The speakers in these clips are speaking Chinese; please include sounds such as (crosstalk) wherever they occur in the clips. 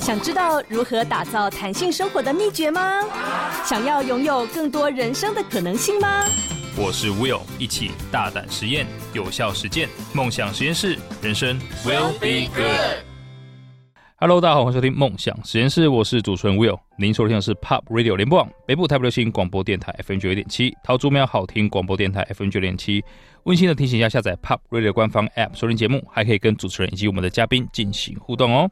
想知道如何打造弹性生活的秘诀吗？想要拥有更多人生的可能性吗？我是 Will，一起大胆实验，有效实践，梦想实验室，人生 Will be good。Hello，大家好，欢迎收听梦想实验室，我是主持人 Will。您收听的是 Pop Radio 联播网北部台北流行广播电台 FM 九一点七，桃竹苗好听广播电台 FM 九点七。温馨的提醒一下，下载 Pop Radio 官方 App 收听节目，还可以跟主持人以及我们的嘉宾进行互动哦。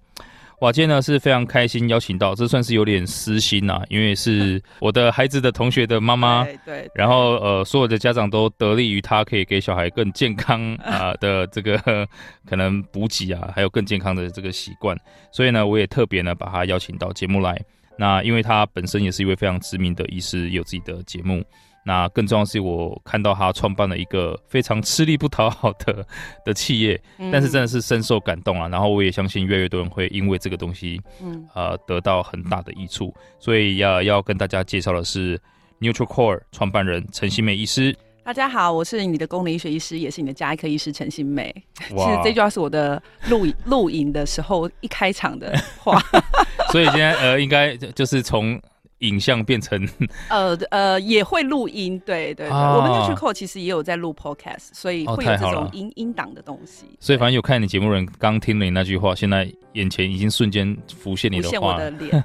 哇，今天呢是非常开心邀请到，这算是有点私心呐、啊，因为是 (laughs) 我的孩子的同学的妈妈，对，对，然后呃，所有的家长都得力于他可以给小孩更健康啊、呃、的这个 (laughs) 可能补给啊，还有更健康的这个习惯，所以呢，我也特别呢把他邀请到节目来。那因为他本身也是一位非常知名的医师，有自己的节目。那更重要的是，我看到他创办了一个非常吃力不讨好的的企业，嗯，但是真的是深受感动啊。然后我也相信越来越多人会因为这个东西，嗯，呃，得到很大的益处。所以要要跟大家介绍的是 Neutral Core 创办人陈新美医师。大家好，我是你的功能医学医师，也是你的家医科医师陈新美。其实这句话是我的录录影的时候一开场的话。(laughs) 所以今天呃，应该就是从。影像变成呃呃也会录音，对对对，啊、我们 NutriCore 其实也有在录 Podcast，所以会有这种音、哦、音档的东西。所以反正有看你节目人，刚听了你那句话，现在眼前已经瞬间浮现你的话，浮现我的脸。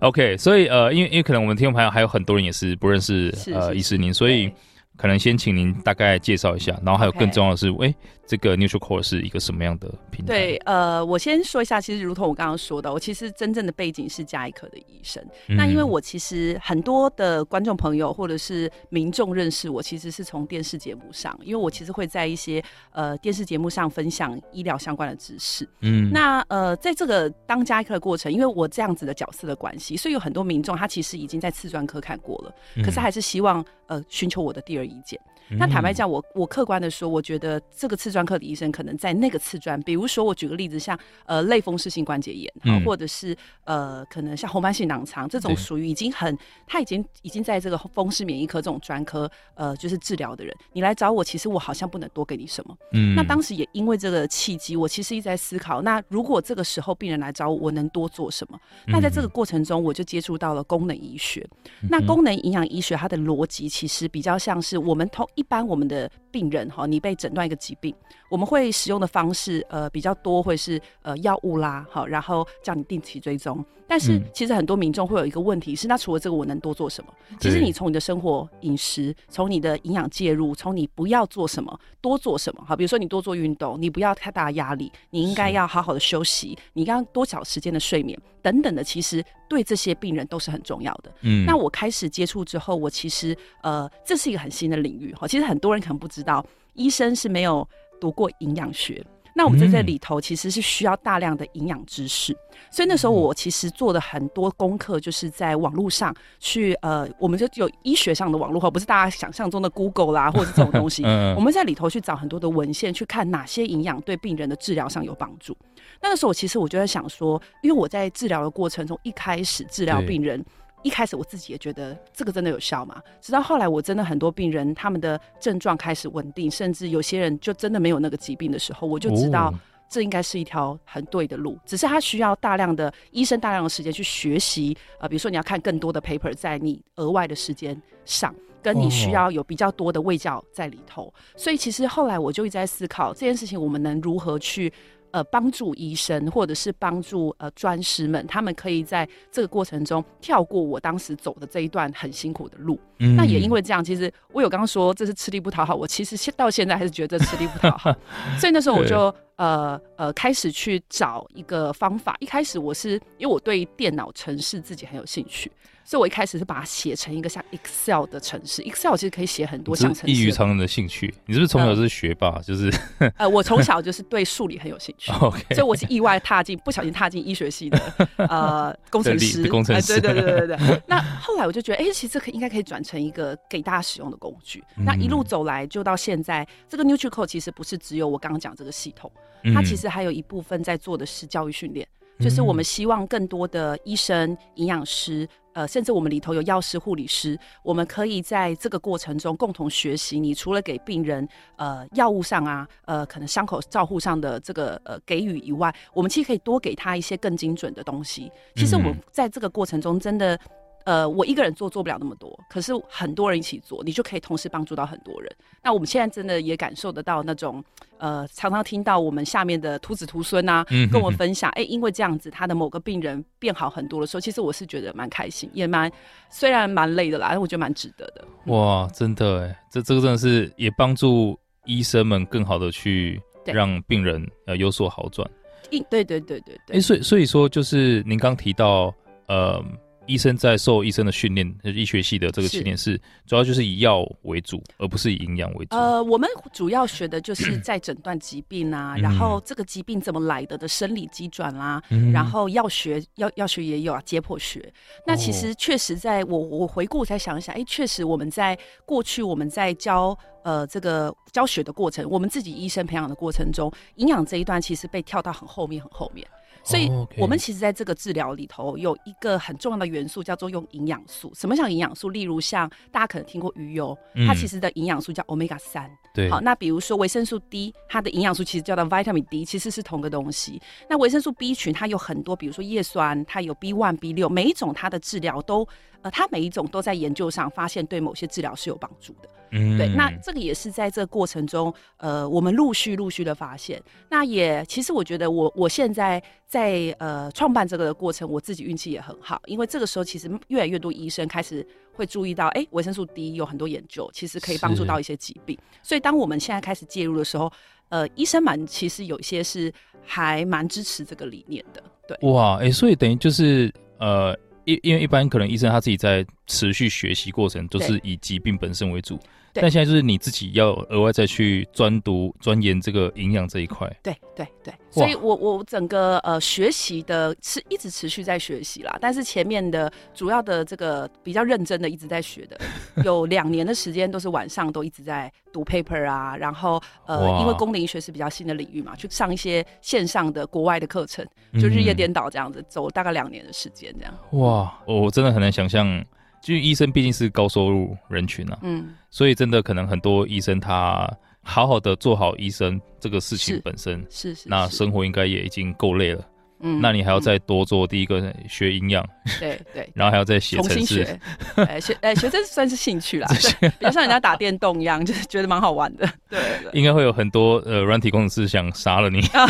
(laughs) OK，所以呃，因为因为可能我们听众朋友还有很多人也是不认识呃医师您，所以。可能先请您大概介绍一下，然后还有更重要的是，哎、这个 Neutral Core 是一个什么样的平台？对，呃，我先说一下，其实如同我刚刚说的，我其实真正的背景是加医科的医生。嗯、那因为我其实很多的观众朋友或者是民众认识我，其实是从电视节目上，因为我其实会在一些呃电视节目上分享医疗相关的知识。嗯，那呃，在这个当加医科的过程，因为我这样子的角色的关系，所以有很多民众他其实已经在次专科看过了，嗯、可是还是希望呃寻求我的第二意见。那坦白讲，我我客观的说，我觉得这个次专科的医生可能在那个次专，比如说我举个例子，像呃类风湿性关节炎，嗯，或者是呃可能像红斑性囊疮这种属于已经很，他已经已经在这个风湿免疫科这种专科呃就是治疗的人，你来找我，其实我好像不能多给你什么。嗯，那当时也因为这个契机，我其实一直在思考，那如果这个时候病人来找我，我能多做什么？那在这个过程中，我就接触到了功能医学。那功能营养医学它的逻辑其实比较像是我们同。一般我们的病人哈，你被诊断一个疾病，我们会使用的方式呃比较多，会是呃药物啦，好，然后叫你定期追踪。但是其实很多民众会有一个问题是，那除了这个我能多做什么？其实你从你的生活饮食，从你的营养介入，从你不要做什么，多做什么？好，比如说你多做运动，你不要太大压力，你应该要好好的休息，你应该多少时间的睡眠等等的，其实对这些病人都是很重要的。嗯，那我开始接触之后，我其实呃这是一个很新的领域哈，其实很多人可能不知道，医生是没有读过营养学。那我们在这里头其实是需要大量的营养知识，嗯，所以那时候我其实做的很多功课，就是在网络上去呃，我们就有医学上的网络，不是大家想象中的 Google 啦，或者这种东西。(laughs) 我们在里头去找很多的文献，去看哪些营养对病人的治疗上有帮助。那个时候，其实我就在想说，因为我在治疗的过程中，一开始治疗病人。一开始我自己也觉得这个真的有效嘛，直到后来我真的很多病人他们的症状开始稳定，甚至有些人就真的没有那个疾病的时候，我就知道这应该是一条很对的路。只是他需要大量的医生大量的时间去学习，呃，比如说你要看更多的 paper 在你额外的时间上，跟你需要有比较多的味教在里头。所以其实后来我就一直在思考这件事情，我们能如何去。呃，帮助医生或者是帮助呃专师们，他们可以在这个过程中跳过我当时走的这一段很辛苦的路。嗯、那也因为这样，其实我有刚刚说这是吃力不讨好，我其实现到现在还是觉得吃力不讨好。(laughs) 所以那时候我就呃呃开始去找一个方法。一开始我是因为我对电脑程式自己很有兴趣。所以，我一开始是把它写成一个像 Excel 的程式。Excel 其实可以写很多像程式。异于常人的兴趣，你是不是从小是学霸？呃、就是呃，我从小就是对数理很有兴趣。(laughs) 所以我是意外踏进，不小心踏进医学系的呃工程师。工程 (laughs) 师，对对对对对。那后来我就觉得，哎、欸，其实这可应该可以转成一个给大家使用的工具。嗯、那一路走来，就到现在，这个 NutriCore 其实不是只有我刚刚讲这个系统，它其实还有一部分在做的是教育训练。就是我们希望更多的医生、营养师。呃，甚至我们里头有药师、护理师，我们可以在这个过程中共同学习。你除了给病人呃药物上啊，呃可能伤口照护上的这个呃给予以外，我们其实可以多给他一些更精准的东西。其实我们在这个过程中真的。呃，我一个人做做不了那么多，可是很多人一起做，你就可以同时帮助到很多人。那我们现在真的也感受得到那种，呃，常常听到我们下面的徒子徒孙啊，跟我分享，哎、欸，因为这样子，他的某个病人变好很多的时候，其实我是觉得蛮开心，也蛮虽然蛮累的啦，但我觉得蛮值得的。哇，真的哎，这这个真的是也帮助医生们更好的去让病人呃有所好转。对对对对对。哎、欸，所以所以说就是您刚提到呃。医生在受医生的训练，就是医学系的这个训练是主要就是以药为主，而不是以营养为主。呃，我们主要学的就是 (clears throat) 在诊断疾病啊，然后这个疾病怎么来的的生理机转啦，然后药学药药学也有啊，解剖学。那其实确实在我我回顾才想一想，哎，确实我们在过去我们在教呃这个教学的过程，我们自己医生培养的过程中，营养这一段其实被跳到很后面很后面。所以，我们其实在这个治疗里头有一个很重要的元素，叫做用营养素。什么叫营养素？例如像大家可能听过鱼油，它其实的营养素叫 Omega 三。对，好，那比如说维生素 D，它的营养素其实叫做 Vitamin D，其实是同个东西。那维生素 B 群它有很多，比如说叶酸，它有 B one、B 六，每一种它的治疗都，呃，它每一种都在研究上发现对某些治疗是有帮助的。嗯，对，那这个也是在这个过程中，呃，我们陆续陆续的发现。那也其实我觉得我我现在在呃创办这个的过程，我自己运气也很好，因为这个时候其实越来越多医生开始会注意到，哎、欸，维生素 D 有很多研究，其实可以帮助到一些疾病。所以当我们现在开始介入的时候，呃，医生们其实有一些是还蛮支持这个理念的。对，哇，哎、欸，所以等于就是呃，因因为一般可能医生他自己在持续学习过程都是以疾病本身为主。但现在就是你自己要额外再去专读钻研这个营养这一块。对对对，所以我我整个呃学习的是一直持续在学习啦。但是前面的主要的这个比较认真的一直在学的，(laughs) 有两年的时间都是晚上都一直在读 paper 啊。然后呃，因为公领医学是比较新的领域嘛，去上一些线上的国外的课程，就日夜颠倒这样子，走大概两年的时间这样。哇，我真的很难想象。就医生毕竟是高收入人群啊，嗯，所以真的可能很多医生他好好的做好医生这个事情本身是是，是，那生活应该也已经够累了，嗯，那你还要再多做第一个学营养，对对，(laughs) 然后还要再写程式，哎学哎学这算是兴趣啦，(laughs) 对，比较像人家打电动一样，就是觉得蛮好玩的，(laughs) 对，对，应该会有很多呃软体工程师想杀了你，啊、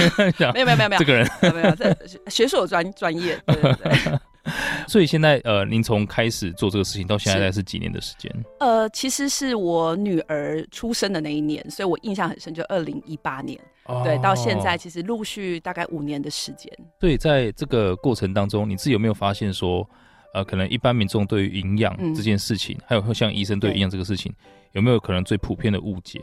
没有没有没有没有这个人没有这学术有专专业，对对对。所以现在呃，您从开始做这个事情到现在是几年的时间？呃，其实是我女儿出生的那一年，所以我印象很深，就二零一八年。哦。对，到现在其实陆续大概五年的时间。所以在这个过程当中，你自己有没有发现说，呃，可能一般民众对于营养这件事情，嗯、还有像医生对于营养这个事情，有没有可能最普遍的误解？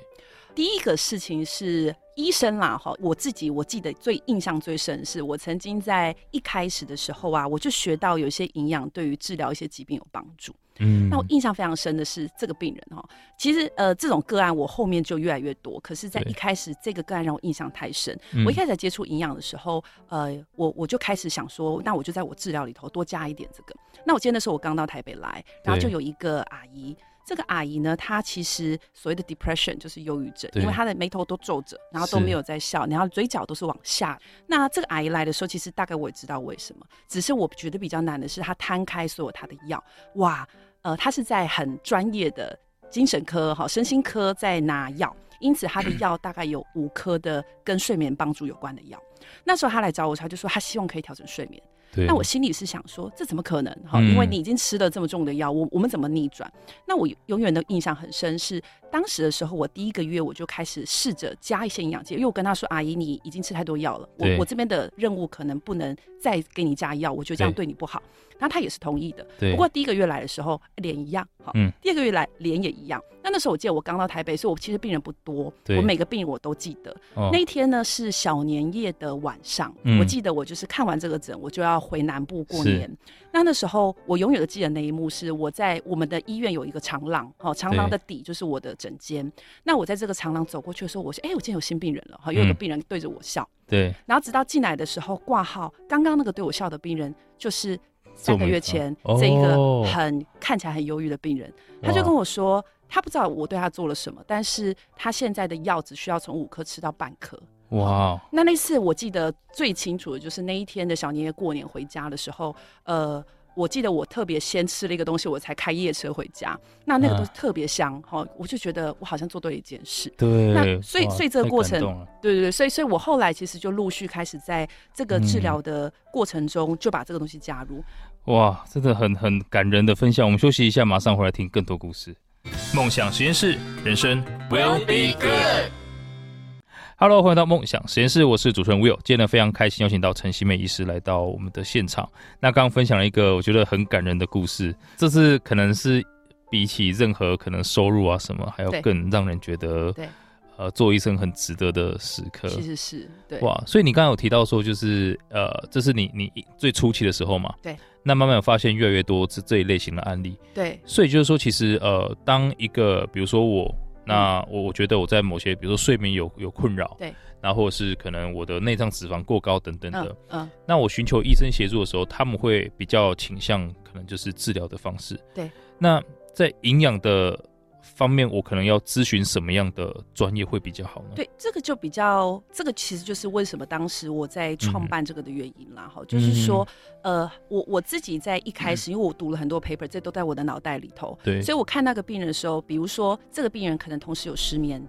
第一个事情是医生啦，哈，我自己我记得最印象最深的是，我曾经在一开始的时候啊，我就学到有些营养对于治疗一些疾病有帮助。嗯，那我印象非常深的是这个病人哈，其实呃这种个案我后面就越来越多，可是，在一开始这个个案让我印象太深。我一开始接触营养的时候，呃，我我就开始想说，那我就在我治疗里头多加一点这个。那我记得那时候我刚到台北来，然后就有一个阿姨。这个阿姨呢，她其实所谓的 depression 就是忧郁症，因为她的眉头都皱着，然后都没有在笑，然后嘴角都是往下。那这个阿姨来的时候，其实大概我也知道为什么，只是我觉得比较难的是，她摊开所有她的药，哇，呃，她是在很专业的精神科、哈身心科在拿药，因此她的药大概有五颗的跟睡眠帮助有关的药。那时候她来找我，她就说她希望可以调整睡眠。那我心里是想说，这怎么可能？哈，因为你已经吃了这么重的药，我我们怎么逆转？那我永远的印象很深是，当时的时候，我第一个月我就开始试着加一些营养剂，因为我跟他说：“阿姨，你已经吃太多药了，我我这边的任务可能不能再给你加药，我觉得这样对你不好。”那他也是同意的。不过第一个月来的时候，脸一样，好，嗯第二个月来脸也一样。那那时候我记得我刚到台北，所以我其实病人不多。对我每个病人我都记得。哦、那一天呢是小年夜的晚上，嗯、我记得我就是看完这个诊，我就要回南部过年。那那时候我永远都记得那一幕，是我在我们的医院有一个长廊，哦，长廊的底就是我的诊间。那我在这个长廊走过去的时候，我说：“哎、欸，我今天有新病人了，哈，又有个病人对着我笑。嗯”对。然后直到进来的时候挂号，刚刚那个对我笑的病人就是。三个月前，这一个很看起来很忧郁的病人，他就跟我说，他不知道我对他做了什么，但是他现在的药只需要从五颗吃到半颗。哇！那那次我记得最清楚的就是那一天的小年夜过年回家的时候，呃。我记得我特别先吃了一个东西，我才开夜车回家。那那个东西特别香，哈、啊，我就觉得我好像做对了一件事。对，那所以所以这个过程，对对对，所以所以我后来其实就陆续开始在这个治疗的过程中，就把这个东西加入。嗯、哇，真的很很感人的分享。我们休息一下，马上回来听更多故事。梦想实验室，人生 will be good。Hello，欢迎到梦想实验室，我是主持人 Will。今天呢，非常开心邀请到陈希美医师来到我们的现场。那刚刚分享了一个我觉得很感人的故事，这是可能是比起任何可能收入啊什么，还要更让人觉得，对，呃，做医生很值得的时刻。其实是对哇，所以你刚刚有提到说，就是呃，这是你你最初期的时候嘛？对。那慢慢有发现越来越多这这一类型的案例。对。所以就是说，其实呃，当一个比如说我。那我我觉得我在某些，比如说睡眠有有困扰，对，然后或者是可能我的内脏脂肪过高等等的，嗯，嗯，那我寻求医生协助的时候，他们会比较倾向可能就是治疗的方式，对。那在营养的方面，我可能要咨询什么样的专业会比较好呢？对，这个就比较，这个其实就是为什么当时我在创办这个的原因啦。哈、嗯，就是说，呃，我我自己在一开始，嗯、因为我读了很多 paper，这都在我的脑袋里头。对，所以我看那个病人的时候，比如说这个病人可能同时有失眠，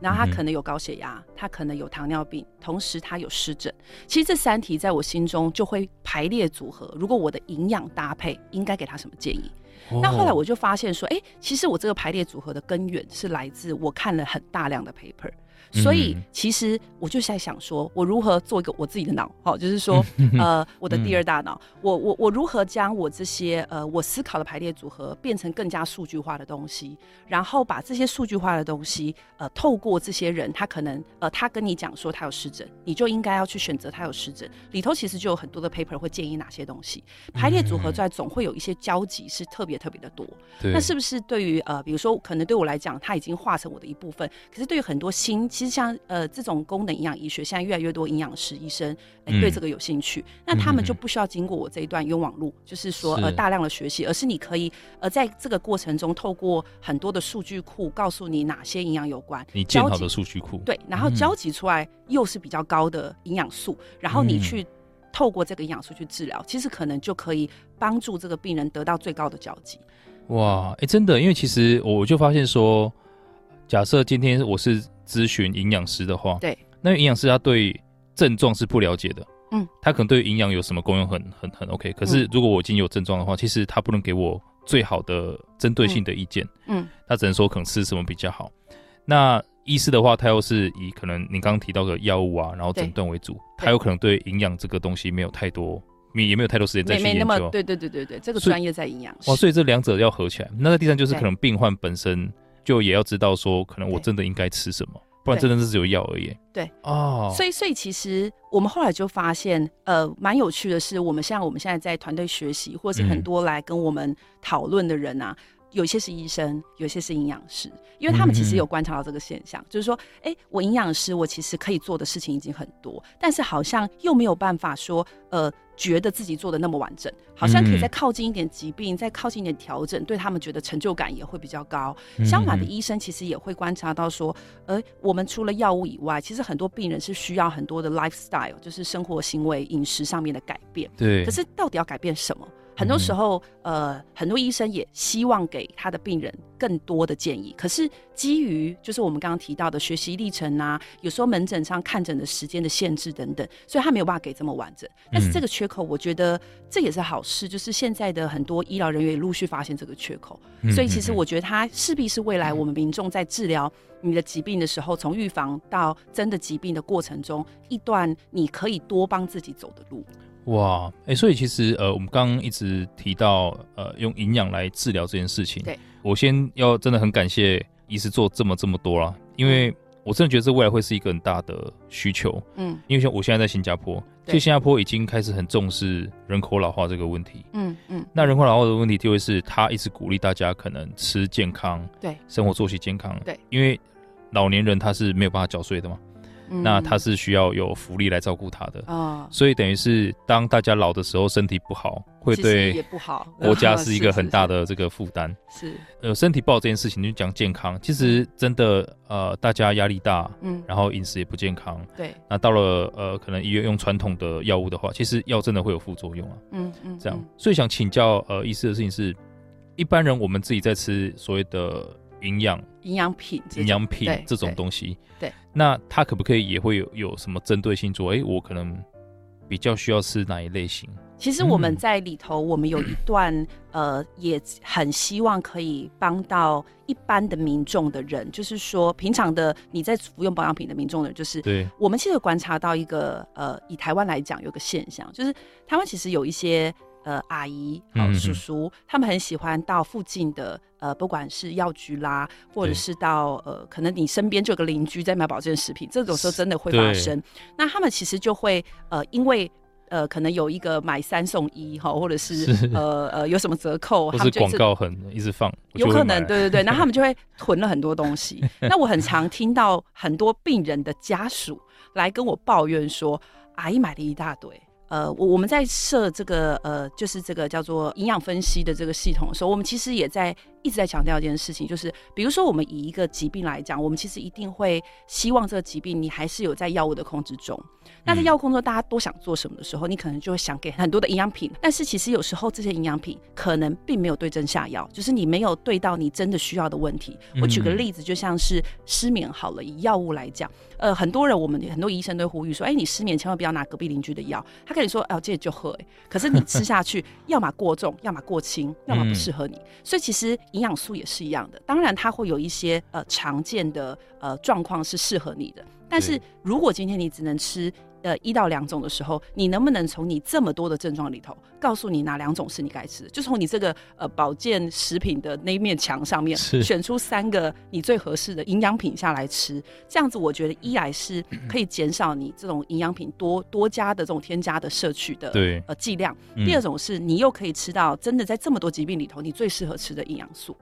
然后他可能有高血压，嗯、他可能有糖尿病，同时他有湿疹。其实这三题在我心中就会排列组合。如果我的营养搭配，应该给他什么建议？那后来我就发现说，哎、欸，其实我这个排列组合的根源是来自我看了很大量的 paper。所以其实我就在想说，我如何做一个我自己的脑，好，就是说，呃，我的第二大脑，我我我如何将我这些呃我思考的排列组合变成更加数据化的东西，然后把这些数据化的东西，呃，透过这些人，他可能呃他跟你讲说他有湿疹，你就应该要去选择他有湿疹，里头其实就有很多的 paper 会建议哪些东西，排列组合在总会有一些交集是特别特别的多。那是不是对于呃比如说可能对我来讲，它已经化成我的一部分，可是对于很多新其实像呃这种功能营养医学，现在越来越多营养师医生对这个有兴趣、嗯，那他们就不需要经过我这一段冤枉路，就是说呃大量的学习，而是你可以呃在这个过程中透过很多的数据库，告诉你哪些营养有关，你建好的数据库，对，然后交集出来又是比较高的营养素、嗯，然后你去透过这个营养素去治疗，其实可能就可以帮助这个病人得到最高的交集。哇，哎、欸，真的，因为其实我就发现说，假设今天我是。咨询营养师的话，对，那营养师他对症状是不了解的，嗯，他可能对营养有什么功用很很很 OK，可是如果我已经有症状的话，其实他不能给我最好的针对性的意见，嗯，他只能说可能吃什么比较好。那医师的话，他又是以可能你刚刚提到的药物啊，然后诊断为主，他有可能对营养这个东西没有太多，你也没有太多时间再去研究。对对对对对，这个专业在营养。哇，所以这两者要合起来。那个第三就是可能病患本身。就也要知道说，可能我真的应该吃什么，不然真的是只有药而已。对哦，所以所以其实我们后来就发现，呃，蛮有趣的是，我们像我们现在在团队学习，或是很多来跟我们讨论的人啊。嗯有些是医生，有些是营养师，因为他们其实有观察到这个现象，嗯、就是说，哎、欸，我营养师，我其实可以做的事情已经很多，但是好像又没有办法说，呃，觉得自己做的那么完整，好像可以再靠近一点疾病，再靠近一点调整，对他们觉得成就感也会比较高。相反的，医生其实也会观察到说，呃，我们除了药物以外，其实很多病人是需要很多的 lifestyle，就是生活行为、饮食上面的改变。对。可是到底要改变什么？很多时候，呃，很多医生也希望给他的病人更多的建议，可是基于就是我们刚刚提到的学习历程啊，有时候门诊上看诊的时间的限制等等，所以他没有办法给这么完整。但是这个缺口，我觉得这也是好事，就是现在的很多医疗人员也陆续发现这个缺口，所以其实我觉得它势必是未来我们民众在治疗你的疾病的时候，从预防到真的疾病的过程中，一段你可以多帮自己走的路。哇，哎、欸，所以其实呃，我们刚刚一直提到呃，用营养来治疗这件事情。对，我先要真的很感谢医师做这么这么多啦，因为我真的觉得这未来会是一个很大的需求。嗯，因为像我现在在新加坡，其实新加坡已经开始很重视人口老化这个问题。嗯嗯，那人口老化的问题就会是他一直鼓励大家可能吃健康，对，生活作息健康，对，因为老年人他是没有办法缴税的嘛。那他是需要有福利来照顾他的。啊，所以等于是当大家老的时候，身体不好会对也不好，国家是一个很大的这个负担。(laughs) 是呃，身体不好这件事情就讲健康，其实真的呃，大家压力大，嗯，然后饮食也不健康，对。那到了呃，可能医院用传统的药物的话，其实药真的会有副作用啊，嗯嗯，这样。所以想请教呃，医师的事情是，一般人我们自己在吃所谓的。营养营养品营养品这种东西，对，对，那它可不可以也会有有什么针对性做？哎、欸，我可能比较需要吃哪一类型？其实我们在里头，我们有一段、嗯、呃，也很希望可以帮到一般的民众的人，就是说平常的你在服用保养品的民众的人，就是对，我们其实观察到一个呃，以台湾来讲，有个现象，就是台湾其实有一些。呃，阿姨、好、哦、叔叔，嗯、他们很喜欢到附近的呃，不管是药局啦，或者是到呃，可能你身边就有个邻居在买保健食品，这种时候真的会发生。那他们其实就会呃，因为呃，可能有一个买三送一哈，或者是，是呃呃有什么折扣，他们就广告很一直放，有可能对对对，那 (laughs) 他们就会囤了很多东西。那我很常听到很多病人的家属来跟我抱怨说，阿姨买了一大堆。呃，我我们在设这个呃，就是这个叫做营养分析的这个系统的时候，我们其实也在一直在强调一件事情，就是比如说我们以一个疾病来讲，我们其实一定会希望这个疾病你还是有在药物的控制中。那在药物控制中，大家都想做什么的时候，你可能就会想给很多的营养品，但是其实有时候这些营养品可能并没有对症下药，就是你没有对到你真的需要的问题。我举个例子，就像是失眠好了，以药物来讲。呃，很多人，我们很多医生都呼吁说，哎、欸，你失眠千万不要拿隔壁邻居的药。他跟你说，哦，这就喝，哎，可是你吃下去，(laughs) 要么过重，要么过轻，要么不适合你。嗯、所以其实营养素也是一样的，当然它会有一些呃常见的呃状况是适合你的，但是如果今天你只能吃。呃，一到两种的时候，你能不能从你这么多的症状里头，告诉你哪两种是你该吃的？就从你这个呃保健食品的那一面墙上面，选出三个你最合适的营养品下来吃。这样子，我觉得一来是可以减少你这种营养品多多加的这种添加的摄取的对呃剂量。第二种是你又可以吃到真的在这么多疾病里头你最适合吃的营养素。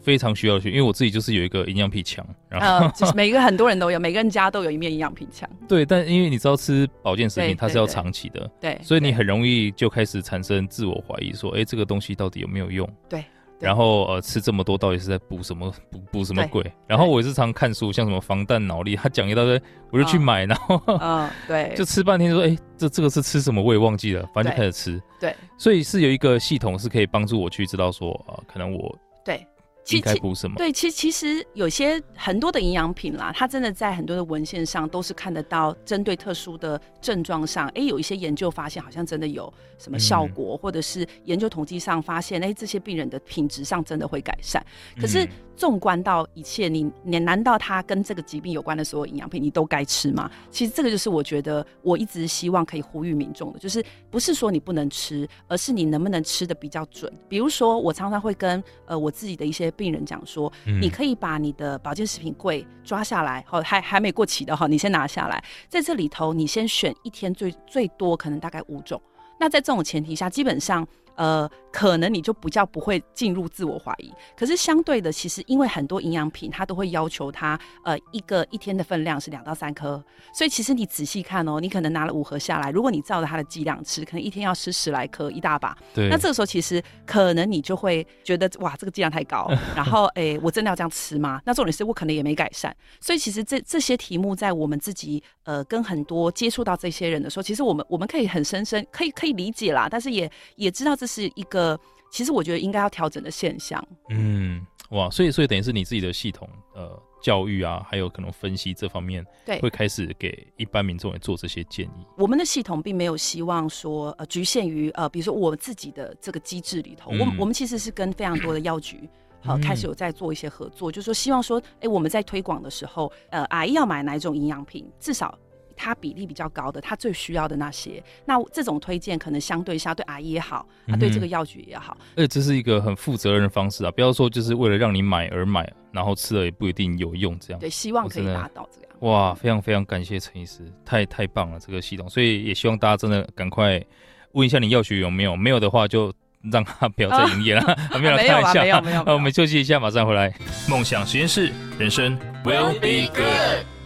非常需要去，因为我自己就是有一个营养品墙，然后、呃就是、每个很多人都有，每个人家都有一面营养品墙。对，但因为你知道吃保健食品它是要长期的，对，所以你很容易就开始产生自我怀疑，说，哎、欸，这个东西到底有没有用？对，然后呃，吃这么多到底是在补什么？补补什么鬼？然后我也是常看书，像什么防弹脑力，他讲一大堆，我就去买，然后嗯、呃，对，(laughs) 就吃半天，说，哎、欸，这这个是吃什么？我也忘记了，反正就开始吃。对，所以是有一个系统是可以帮助我去知道说，啊、呃，可能我对。应该补什么？对，其实其实有些很多的营养品啦，它真的在很多的文献上都是看得到，针对特殊的症状上，哎，有一些研究发现好像真的有什么效果，嗯、或者是研究统计上发现，哎，这些病人的品质上真的会改善。可是纵观到一切，你你难道它跟这个疾病有关的所有营养品你都该吃吗？其实这个就是我觉得我一直希望可以呼吁民众的，就是不是说你不能吃，而是你能不能吃的比较准。比如说，我常常会跟呃我自己的一些病人讲说，嗯、你可以把你的保健食品柜抓下来，好，还还没过期的哈，你先拿下来，在这里头你先选一天最最多可能大概五种。那在这种前提下，基本上。呃，可能你就比较不会进入自我怀疑。可是相对的，其实因为很多营养品，它都会要求它，呃，一个一天的分量是两到三颗。所以其实你仔细看哦，你可能拿了五盒下来，如果你照着它的剂量吃，可能一天要吃十来颗，一大把。对。那这个时候其实可能你就会觉得，哇，这个剂量太高。(laughs) 然后，哎、欸，我真的要这样吃吗？那重点是我可能也没改善。所以其实这这些题目在我们自己呃跟很多接触到这些人的时候，其实我们我们可以很深深可以可以理解啦，但是也也知道。这是一个，其实我觉得应该要调整的现象。嗯，哇，所以所以等于是你自己的系统，呃，教育啊，还有可能分析这方面，对，会开始给一般民众也做这些建议。我们的系统并没有希望说，呃，局限于呃，比如说我自己的这个机制里头，嗯、我我们其实是跟非常多的药局，好、呃，开始有在做一些合作，嗯、就是说希望说，哎，我们在推广的时候，呃，阿姨要买哪一种营养品，至少。他比例比较高的，他最需要的那些。那这种推荐可能相对下对阿姨也好，啊，对这个药局也好。而且这是一个很负责任的方式啊，不要说就是为了让你买而买，然后吃了也不一定有用这样。对，希望可以达到这样。哇，非常非常感谢陈医师，太太棒了这个系统，所以也希望大家真的赶快问一下你药局有没有，没有的话就让他不要再营业了。啊、(laughs) 没有了，(laughs) 开玩笑，没有没有。那 (laughs) 我们休息一下，马上回来。梦想实验室，人生 will be good。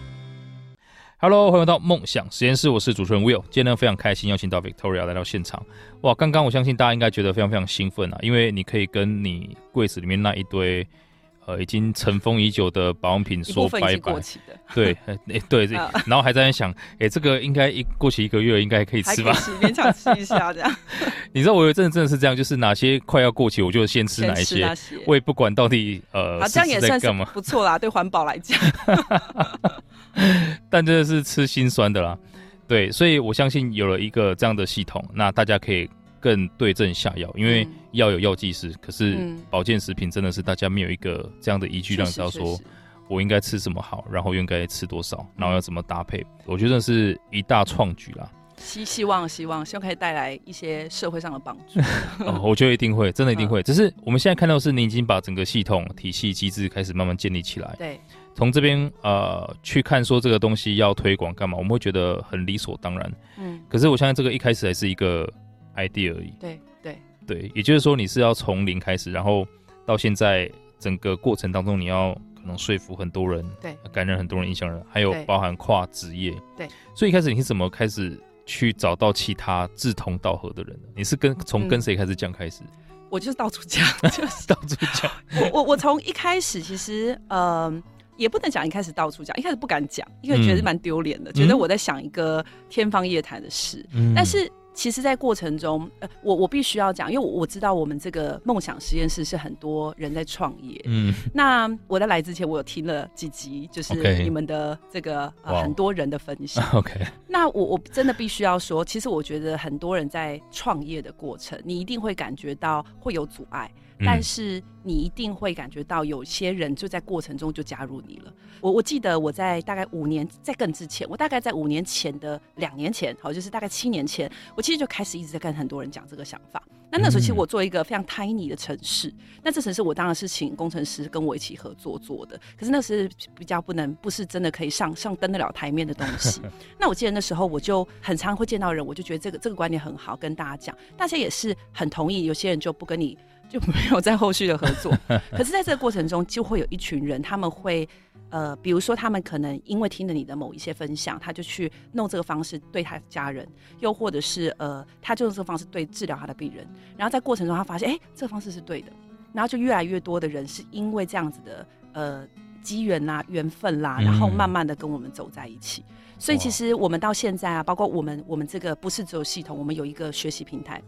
Hello，欢迎到梦想实验室，我是主持人 Will。今天呢非常开心邀请到 Victoria 来到现场。哇，刚刚我相信大家应该觉得非常非常兴奋啊，因为你可以跟你柜子里面那一堆。呃，已经尘封已久的保养品说拜拜。对，(laughs) 哎、欸，对，然后还在那想，哎、欸，这个应该一过期一个月，应该可以吃吧？勉强吃一下这样。(laughs) 你知道我有真的真的是这样，就是哪些快要过期，我就先吃哪一些，些我也不管到底呃，好，这样也算是不错啦，对环保来讲。(laughs) 但真的是吃心酸的啦，对，所以我相信有了一个这样的系统，那大家可以。更对症下药，因为药有药剂师，可是保健食品真的是大家没有一个这样的依据，让你知道说我应该吃什么好，然后应该吃多少，然后要怎么搭配。我觉得是一大创举啦。希希望希望希望可以带来一些社会上的帮助。(laughs) 哦，我觉得一定会，真的一定会。只是我们现在看到的是，你已经把整个系统体系机制开始慢慢建立起来。对，从这边呃去看说这个东西要推广干嘛，我们会觉得很理所当然。嗯，可是我相信这个一开始还是一个。Idea 而已，对对对，也就是说你是要从零开始，然后到现在整个过程当中，你要可能说服很多人，对，感染很多人，影响人，还有包含跨职业，对，所以一开始你是怎么开始去找到其他志同道合的人？你是跟从跟谁开始讲开始？(laughs) 我就是到处讲，(laughs) 就是到处讲。(laughs) 我我我从一开始其实，嗯、呃，也不能讲一开始到处讲，一开始不敢讲，因为觉得蛮丢脸的，嗯、觉得我在想一个天方夜谭的事，嗯、但是。其实，在过程中，呃，我我必须要讲，因为我我知道我们这个梦想实验室是很多人在创业。嗯，那我在来之前，我有听了几集，就是你们的这个.呃.很多人的分享。(laughs) OK，那我我真的必须要说，其实我觉得很多人在创业的过程，你一定会感觉到会有阻碍。但是你一定会感觉到有些人就在过程中就加入你了。我我记得我在大概五年在更之前，我大概在五年前的两年前，好，就是大概七年前，我其实就开始一直在跟很多人讲这个想法。那那时候其实我做一个非常 tiny 的城市，那这城市我当然是请工程师跟我一起合作做的。可是那是比较不能，不是真的可以上上登得了台面的东西。(laughs) 那我记得那时候我就很常会见到人，我就觉得这个这个观点很好，跟大家讲，大家也是很同意。有些人就不跟你。就没有在后续的合作，可是在这个过程中，就会有一群人，他们会，呃，比如说他们可能因为听了你的某一些分享，他就去弄这个方式对他家人，又或者是呃，他就用这个方式对治疗他的病人，然后在过程中他发现，哎，这个方式是对的，然后就越来越多的人是因为这样子的呃机缘啦、缘分啦，然后慢慢的跟我们走在一起。嗯、所以其实我们到现在啊，包括我们我们这个不是只有系统，我们有一个学习平台。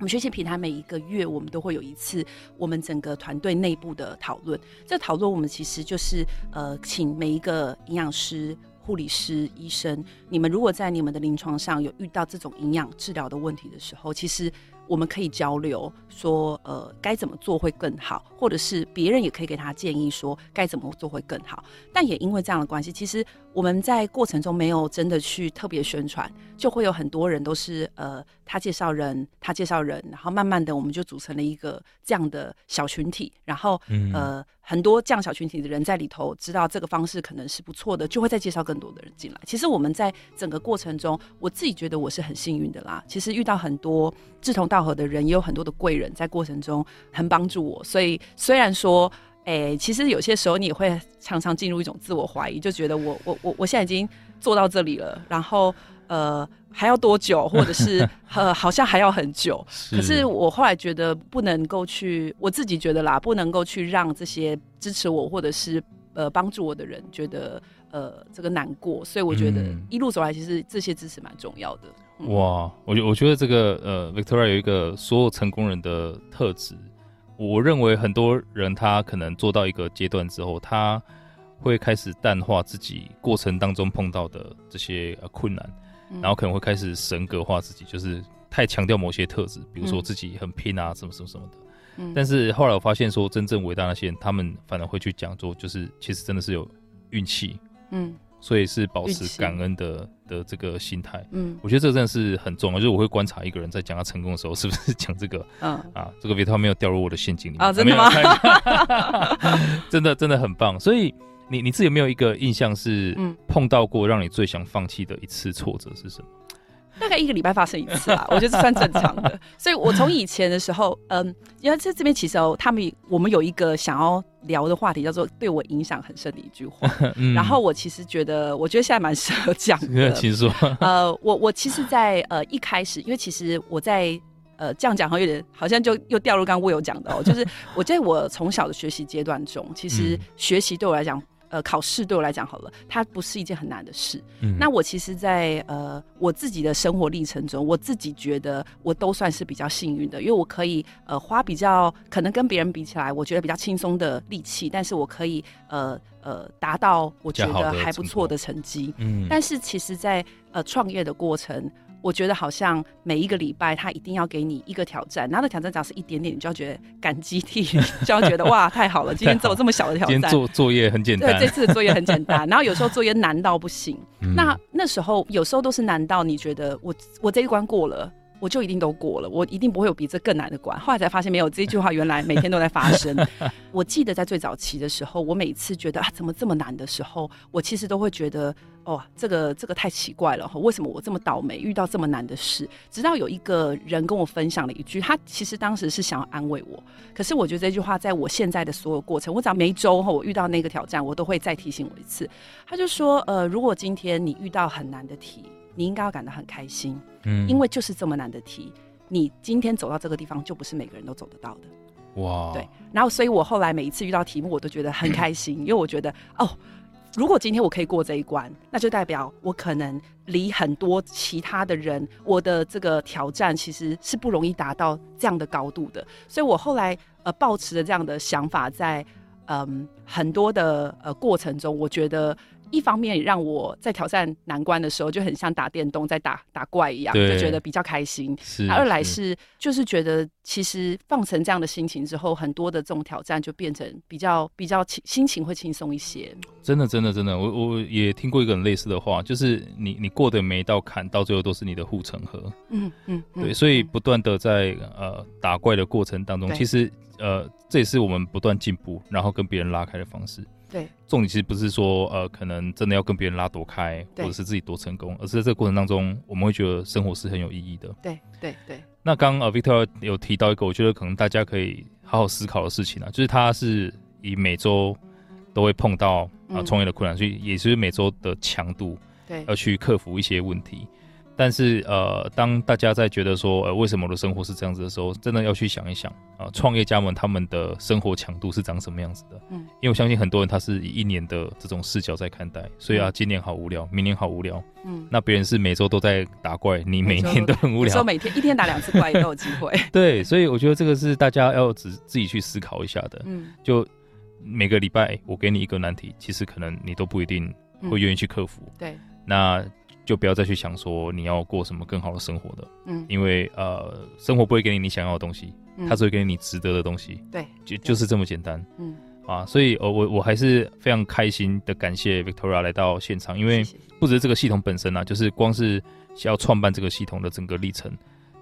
我们学习平台每一个月，我们都会有一次我们整个团队内部的讨论。这讨论我们其实就是呃，请每一个营养师、护理师、医生，你们如果在你们的临床上有遇到这种营养治疗的问题的时候，其实。我们可以交流说，呃，该怎么做会更好，或者是别人也可以给他建议说该怎么做会更好。但也因为这样的关系，其实我们在过程中没有真的去特别宣传，就会有很多人都是呃，他介绍人，他介绍人，然后慢慢的我们就组成了一个这样的小群体，然后嗯呃，很多这样小群体的人在里头知道这个方式可能是不错的，就会再介绍更多的人进来。其实我们在整个过程中，我自己觉得我是很幸运的啦。其实遇到很多志同道合的人，也有很多的贵人，在过程中很帮助我。所以虽然说，哎、欸，其实有些时候你也会常常进入一种自我怀疑，就觉得我我我我现在已经做到这里了，然后呃还要多久，或者是 (laughs) 呃好像还要很久。是可是我后来觉得不能够去，我自己觉得啦，不能够去让这些支持我或者是呃帮助我的人觉得呃这个难过。所以我觉得一路走来，其实这些支持蛮重要的。哇，我觉我觉得这个呃，Victoria 有一个所有成功人的特质。我认为很多人他可能做到一个阶段之后，他会开始淡化自己过程当中碰到的这些困难，嗯、然后可能会开始神格化自己，就是太强调某些特质，比如说自己很拼啊，什么什么什么的。嗯、但是后来我发现说，真正伟大那些人，他们反而会去讲说，就是其实真的是有运气，嗯。所以是保持感恩的的这个心态。嗯，我觉得这个真的是很重要，就是我会观察一个人在讲他成功的时候，是不是讲这个。嗯啊，这个 Victoria 没有掉入我的陷阱里面啊？真的吗？(laughs) 真的真的很棒。所以你你自己有没有一个印象是碰到过让你最想放弃的一次挫折是什么？大概一个礼拜发生一次吧，(laughs) 我觉得这算正常的。所以我从以前的时候，嗯，因为在这边其实哦他们我们有一个想要聊的话题，叫做对我影响很深的一句话。(laughs) 嗯、然后我其实觉得，我觉得现在蛮适合讲的。(laughs) 请说。呃，我我其实在，在呃一开始，因为其实我在呃这样讲，好像有点好像就又掉入刚刚我有讲的哦，就是我在我从小的学习阶段中，其实学习对我来讲。呃，考试对我来讲好了，它不是一件很难的事。嗯，那我其实在，在呃我自己的生活历程中，我自己觉得我都算是比较幸运的，因为我可以呃花比较可能跟别人比起来，我觉得比较轻松的力气，但是我可以呃呃达到我觉得还不错的成绩。嗯，但是其实在，在呃创业的过程。我觉得好像每一个礼拜他一定要给你一个挑战，然后挑战只要是一点点，你就要觉得感激涕，就要觉得 (laughs) 哇太好了，今天做这么小的挑战。今天做作业很简单。对，这次的作业很简单。(laughs) 然后有时候作业难到不行，嗯、那那时候有时候都是难到你觉得我我这一关过了。我就一定都过了，我一定不会有比这更难的关。后来才发现没有，这句话原来每天都在发生。(laughs) 我记得在最早期的时候，我每次觉得啊怎么这么难的时候，我其实都会觉得哦这个这个太奇怪了，为什么我这么倒霉遇到这么难的事？直到有一个人跟我分享了一句，他其实当时是想要安慰我，可是我觉得这句话在我现在的所有过程，我只要每一周后我遇到那个挑战，我都会再提醒我一次。他就说呃，如果今天你遇到很难的题。你应该要感到很开心，嗯，因为就是这么难的题，你今天走到这个地方，就不是每个人都走得到的，哇，对。然后，所以我后来每一次遇到题目，我都觉得很开心，嗯、因为我觉得，哦，如果今天我可以过这一关，那就代表我可能离很多其他的人，我的这个挑战其实是不容易达到这样的高度的。所以我后来呃，抱持着这样的想法在，在嗯很多的呃过程中，我觉得。一方面让我在挑战难关的时候就很像打电动在打打怪一样，就觉得比较开心。是，二来是就是觉得其实放成这样的心情之后，很多的这种挑战就变成比较比较轻，心情会轻松一些。真的，真的，真的，我我也听过一个很类似的话，就是你你过的每一道坎，到最后都是你的护城河。嗯嗯，嗯对，所以不断的在呃打怪的过程当中，其实呃这也是我们不断进步，然后跟别人拉开的方式。对，重点其实不是说呃，可能真的要跟别人拉多开，或者是自己多成功，而是在这个过程当中，我们会觉得生活是很有意义的。对对对。那刚刚呃，Victoria 有提到一个，我觉得可能大家可以好好思考的事情啊，就是他是以每周都会碰到啊创业的困难，嗯、所以也是每周的强度，对，要去克服一些问题。但是呃，当大家在觉得说呃，为什么我的生活是这样子的时候，真的要去想一想啊，创业家们他们的生活强度是长什么样子的？嗯，因为我相信很多人他是以一年的这种视角在看待，所以啊，今年好无聊，明年好无聊，嗯，那别人是每周都在打怪，你每年都很无聊，说每天一天打两次怪也都有机会。(laughs) 对，所以我觉得这个是大家要自自己去思考一下的。嗯，就每个礼拜我给你一个难题，其实可能你都不一定会愿意去克服。对，那。就不要再去想说你要过什么更好的生活的，嗯，因为呃，生活不会给你你想要的东西，嗯，它只会给你你值得的东西，对，就就是这么简单，嗯，啊，所以呃，我我还是非常开心的感谢 Victoria 来到现场，因为不只是这个系统本身啊，就是光是要创办这个系统的整个历程，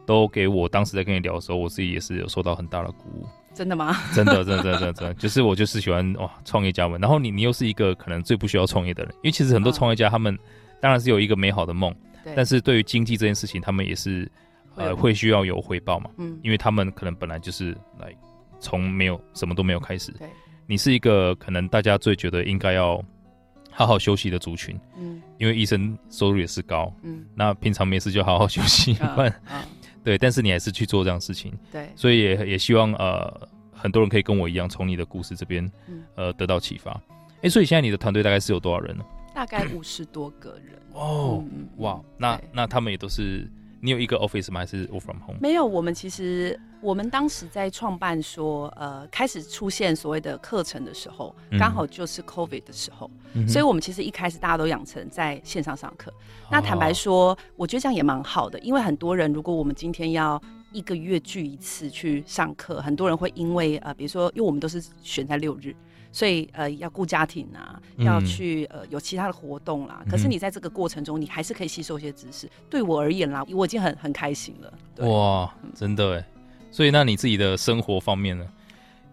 都给我当时在跟你聊的时候，我自己也是有受到很大的鼓舞。真的吗？(laughs) 真的，真的，真的，真的，就是我就是喜欢哇，创业家们，然后你你又是一个可能最不需要创业的人，因为其实很多创业家他们。当然是有一个美好的梦，但是对于经济这件事情，他们也是呃会需要有回报嘛，嗯，因为他们可能本来就是来从没有什么都没有开始，对，你是一个可能大家最觉得应该要好好休息的族群，嗯，因为医生收入也是高，嗯，那平常没事就好好休息，嗯，对，但是你还是去做这样事情，对，所以也也希望呃很多人可以跟我一样从你的故事这边呃得到启发，哎、欸，所以现在你的团队大概是有多少人呢？大概五十多个人哦，哇，那那他们也都是你有一个 office 吗？还是 work from home？没有，我们其实我们当时在创办说，呃，开始出现所谓的课程的时候，刚好就是 COVID 的时候，所以我们其实一开始大家都养成在线上上课。那坦白说，我觉得这样也蛮好的，因为很多人如果我们今天要一个月聚一次去上课，很多人会因为呃，比如说，因为我们都是选在六日。所以呃要顾家庭啊，要去呃有其他的活动啦。可是你在这个过程中，你还是可以吸收一些知识。对我而言啦，我已经很很开心了。哇，真的哎！所以那你自己的生活方面呢？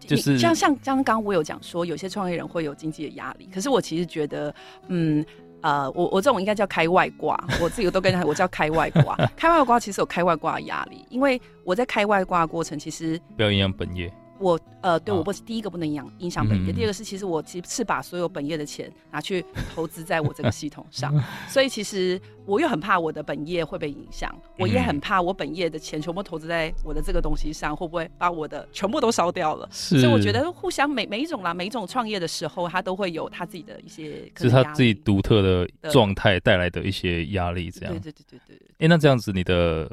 就是像像刚刚我有讲说，有些创业人会有经济的压力。可是我其实觉得，嗯。呃，我我这种应该叫开外挂，(laughs) 我自己都跟他，我叫开外挂。(laughs) 开外挂其实有开外挂的压力，因为我在开外挂的过程，其实不要影响本业。我呃，对，我不是第一个不能影响影响本业，第二个是其实我其实是把所有本业的钱拿去投资在我这个系统上，(laughs) 所以其实我又很怕我的本业会被影响，我也很怕我本业的钱全部投资在我的这个东西上，会不会把我的全部都烧掉了？所以我觉得互相每每一种啦，每一种创业的时候，他都会有他自己的一些，是他自己独特的状态带来的一些压力，这样。对对对对对。哎，那这样子你的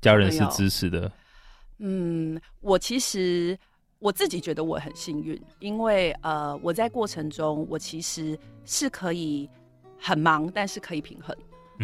家人是支持的？嗯，我其实。我自己觉得我很幸运，因为呃，我在过程中我其实是可以很忙，但是可以平衡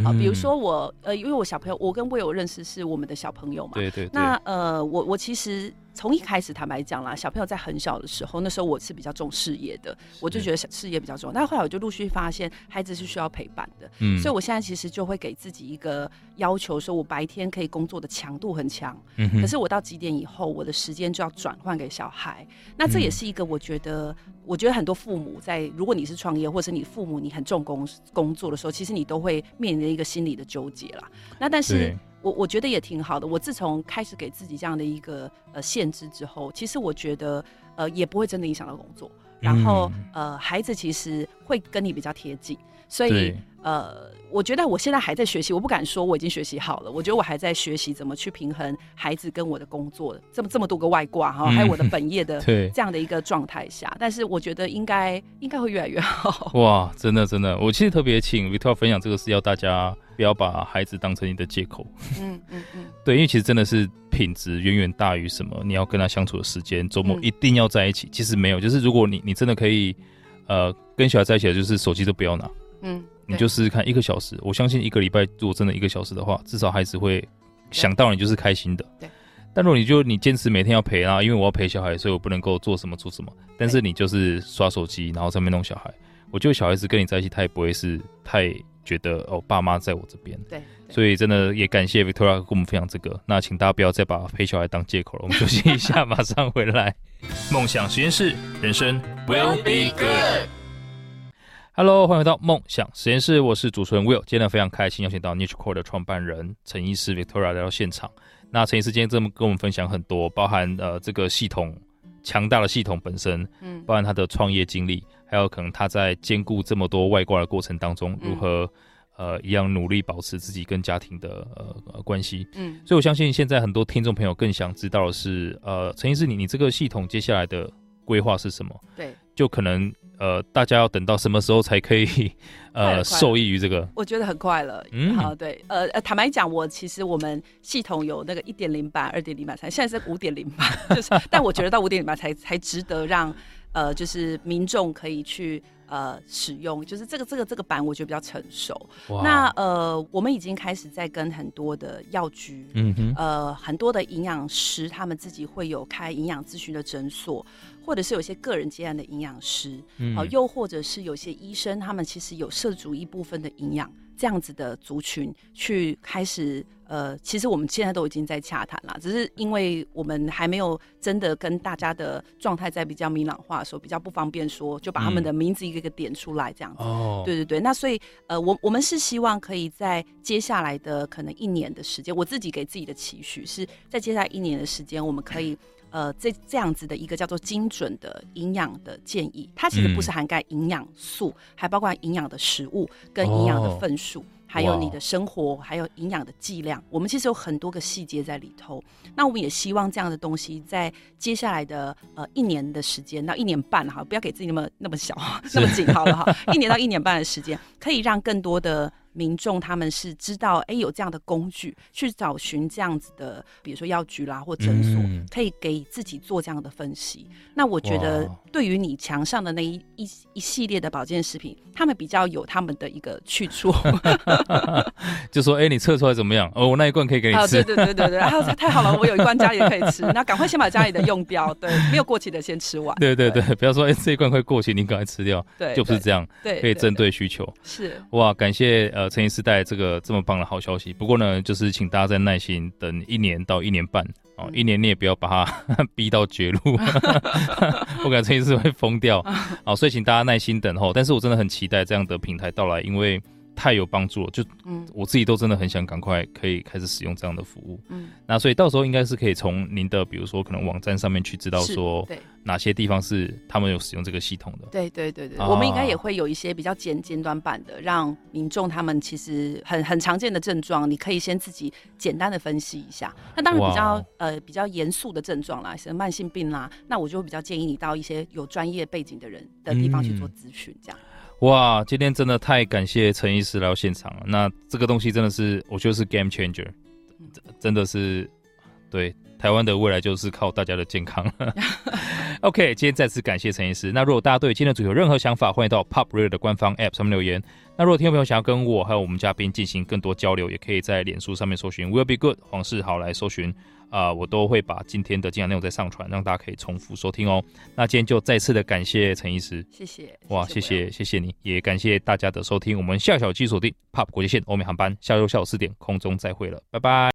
啊、呃。比如说我呃，因为我小朋友，我跟 Will 认识是我们的小朋友嘛，对对对。那呃，我我其实。从一开始，坦白讲啦，小朋友在很小的时候，那时候我是比较重事业的，我就觉得事业比较重要。但后来我就陆续发现，孩子是需要陪伴的，嗯，所以我现在其实就会给自己一个要求，说我白天可以工作的强度很强，嗯，可是我到几点以后，我的时间就要转换给小孩。那这也是一个我觉得，我觉得很多父母在，如果你是创业，或者是你父母你很重工工作的时候，其实你都会面临一个心理的纠结啦。那但是。我我觉得也挺好的。我自从开始给自己这样的一个呃限制之后，其实我觉得呃也不会真的影响到工作。然后呃孩子其实会跟你比较贴近，所以呃我觉得我现在还在学习，我不敢说我已经学习好了。我觉得我还在学习怎么去平衡孩子跟我的工作，这么这么多个外挂哈，还有我的本业的 (laughs) 这样的一个状态下。但是我觉得应该应该会越来越好。(laughs) 哇，真的真的，我其实特别请 Victoria 分享这个是要大家。不要把孩子当成你的借口。嗯嗯嗯，(laughs) 对，因为其实真的是品质远远大于什么，你要跟他相处的时间，周末一定要在一起。嗯、其实没有，就是如果你你真的可以，呃，跟小孩在一起的，就是手机都不要拿。嗯，你就试试看一个小时，我相信一个礼拜如果真的一个小时的话，至少孩子会想到你就是开心的。对。但如果你就你坚持每天要陪啊，因为我要陪小孩，所以我不能够做什么做什么。但是你就是刷手机，然后在那边弄小孩，我觉得小孩子跟你在一起，他也不会是太。觉得哦，爸妈在我这边，对，所以真的也感谢 Victoria 跟我们分享这个。那请大家不要再把陪小孩当借口了。我们休息一下，(laughs) 马上回来。梦想实验室，人生 will be good。Hello，欢迎回到梦想实验室，我是主持人 Will。今天呢非常开心邀请到 Niche Core 的创办人陈医师 Victoria 来到现场。那陈医师今天这么跟我们分享很多，包含呃这个系统强大的系统本身，嗯，包含他的创业经历。还有可能他在兼顾这么多外挂的过程当中，如何、嗯、呃一样努力保持自己跟家庭的呃，呃关系。嗯，所以我相信现在很多听众朋友更想知道的是，呃，陈医师你你这个系统接下来的规划是什么？对，就可能呃大家要等到什么时候才可以 (laughs) 呃受益于这个？我觉得很快了。嗯，好，对，呃呃，坦白讲，我其实我们系统有那个一点零版、二点零版，才现在是五点零版，(laughs) 就是，但我觉得到五点零版才才值得让。呃，就是民众可以去呃使用，就是这个这个这个版，我觉得比较成熟。哇那呃，我们已经开始在跟很多的药局，嗯哼，呃，很多的营养师，他们自己会有开营养咨询的诊所，或者是有些个人接案的营养师，好、又或者是有些医生，他们其实有涉足一部分的营养。这样子的族群去开始，呃，其实我们现在都已经在洽谈了，只是因为我们还没有真的跟大家的状态在比较明朗化的时候，比较不方便说，就把他们的名字一个一个点出来这样子。哦、嗯，对对对，那所以，呃，我我们是希望可以在接下来的可能一年的时间，我自己给自己的期许是在接下来一年的时间，我们可以。呃，这这样子的一个叫做精准的营养的建议，它其实不是涵盖营养素，嗯、还包括营养的食物跟营养的份数，哦、还有你的生活，哇还有营养的剂量。我们其实有很多个细节在里头。那我们也希望这样的东西在接下来的呃一年的时间到一年半哈，不要给自己那么那么小是 (laughs) 那么紧好了哈，一年到一年半的时间，可以让更多的民众他们是知道，哎，有这样的工具去找寻这样子的，比如说药局啦或诊所，嗯、可以给自己做这样的分析。那我觉得，对于你墙上的那一一一系列的保健食品，他们比较有他们的一个去处，(laughs) 就说，哎，你测出来怎么样？哦，我那一罐可以给你吃。啊、对对对对对，然后 (laughs) 太好了，我有一罐家里也可以吃。那赶快先把家里的用掉，对，没有过期的先吃完。(laughs) 对对对，不要说，哎，这一罐快过期，你赶快吃掉。对，就不是这样。对，可以针对需求。是哇，感谢呃陈医师带这个这么棒的好消息。不过呢，就是请大家再耐心等一年到一年半哦，一年你也不要把它 (laughs) 逼到绝路，(laughs) 我感觉陈医师会疯掉。(laughs) 好，所以请大家耐心等候。但是我真的很期待这样的平台到来，因为。太有帮助了，就嗯，我自己都真的很想赶快可以开始使用这样的服务，嗯，那所以到时候应该是可以从您的比如说可能网站上面去知道说，对。哪些地方是他们有使用这个系统的，对对对对，啊、我们应该也会有一些比较简简短版的，让民众他们其实很很常见的症状，你可以先自己简单的分析一下。那当然比较呃比较严肃的症状啦，像慢性病啦，那我就会比较建议你到一些有专业背景的人的地方去做咨询，这样。嗯哇，今天真的太感谢陈医师来到现场了。那这个东西真的是，我觉得是 game changer，真的是，对台湾的未来就是靠大家的健康。(laughs) OK，今天再次感谢陈医师。那如果大家对今天的主题有任何想法，欢迎到 Pop Radio 的官方 App 上面留言。那如果听众朋友想要跟我还有我们嘉宾进行更多交流，也可以在脸书上面搜寻 Will Be Good 黄世豪来搜寻。啊、呃，我都会把今天的精彩内容再上传，让大家可以重复收听哦。那今天就再次的感谢陈医师，谢谢，哇，谢谢，谢谢你，也感谢大家的收听。我们下小期锁定 POP 国际线欧美航班，下周下午四点空中再会了，拜拜。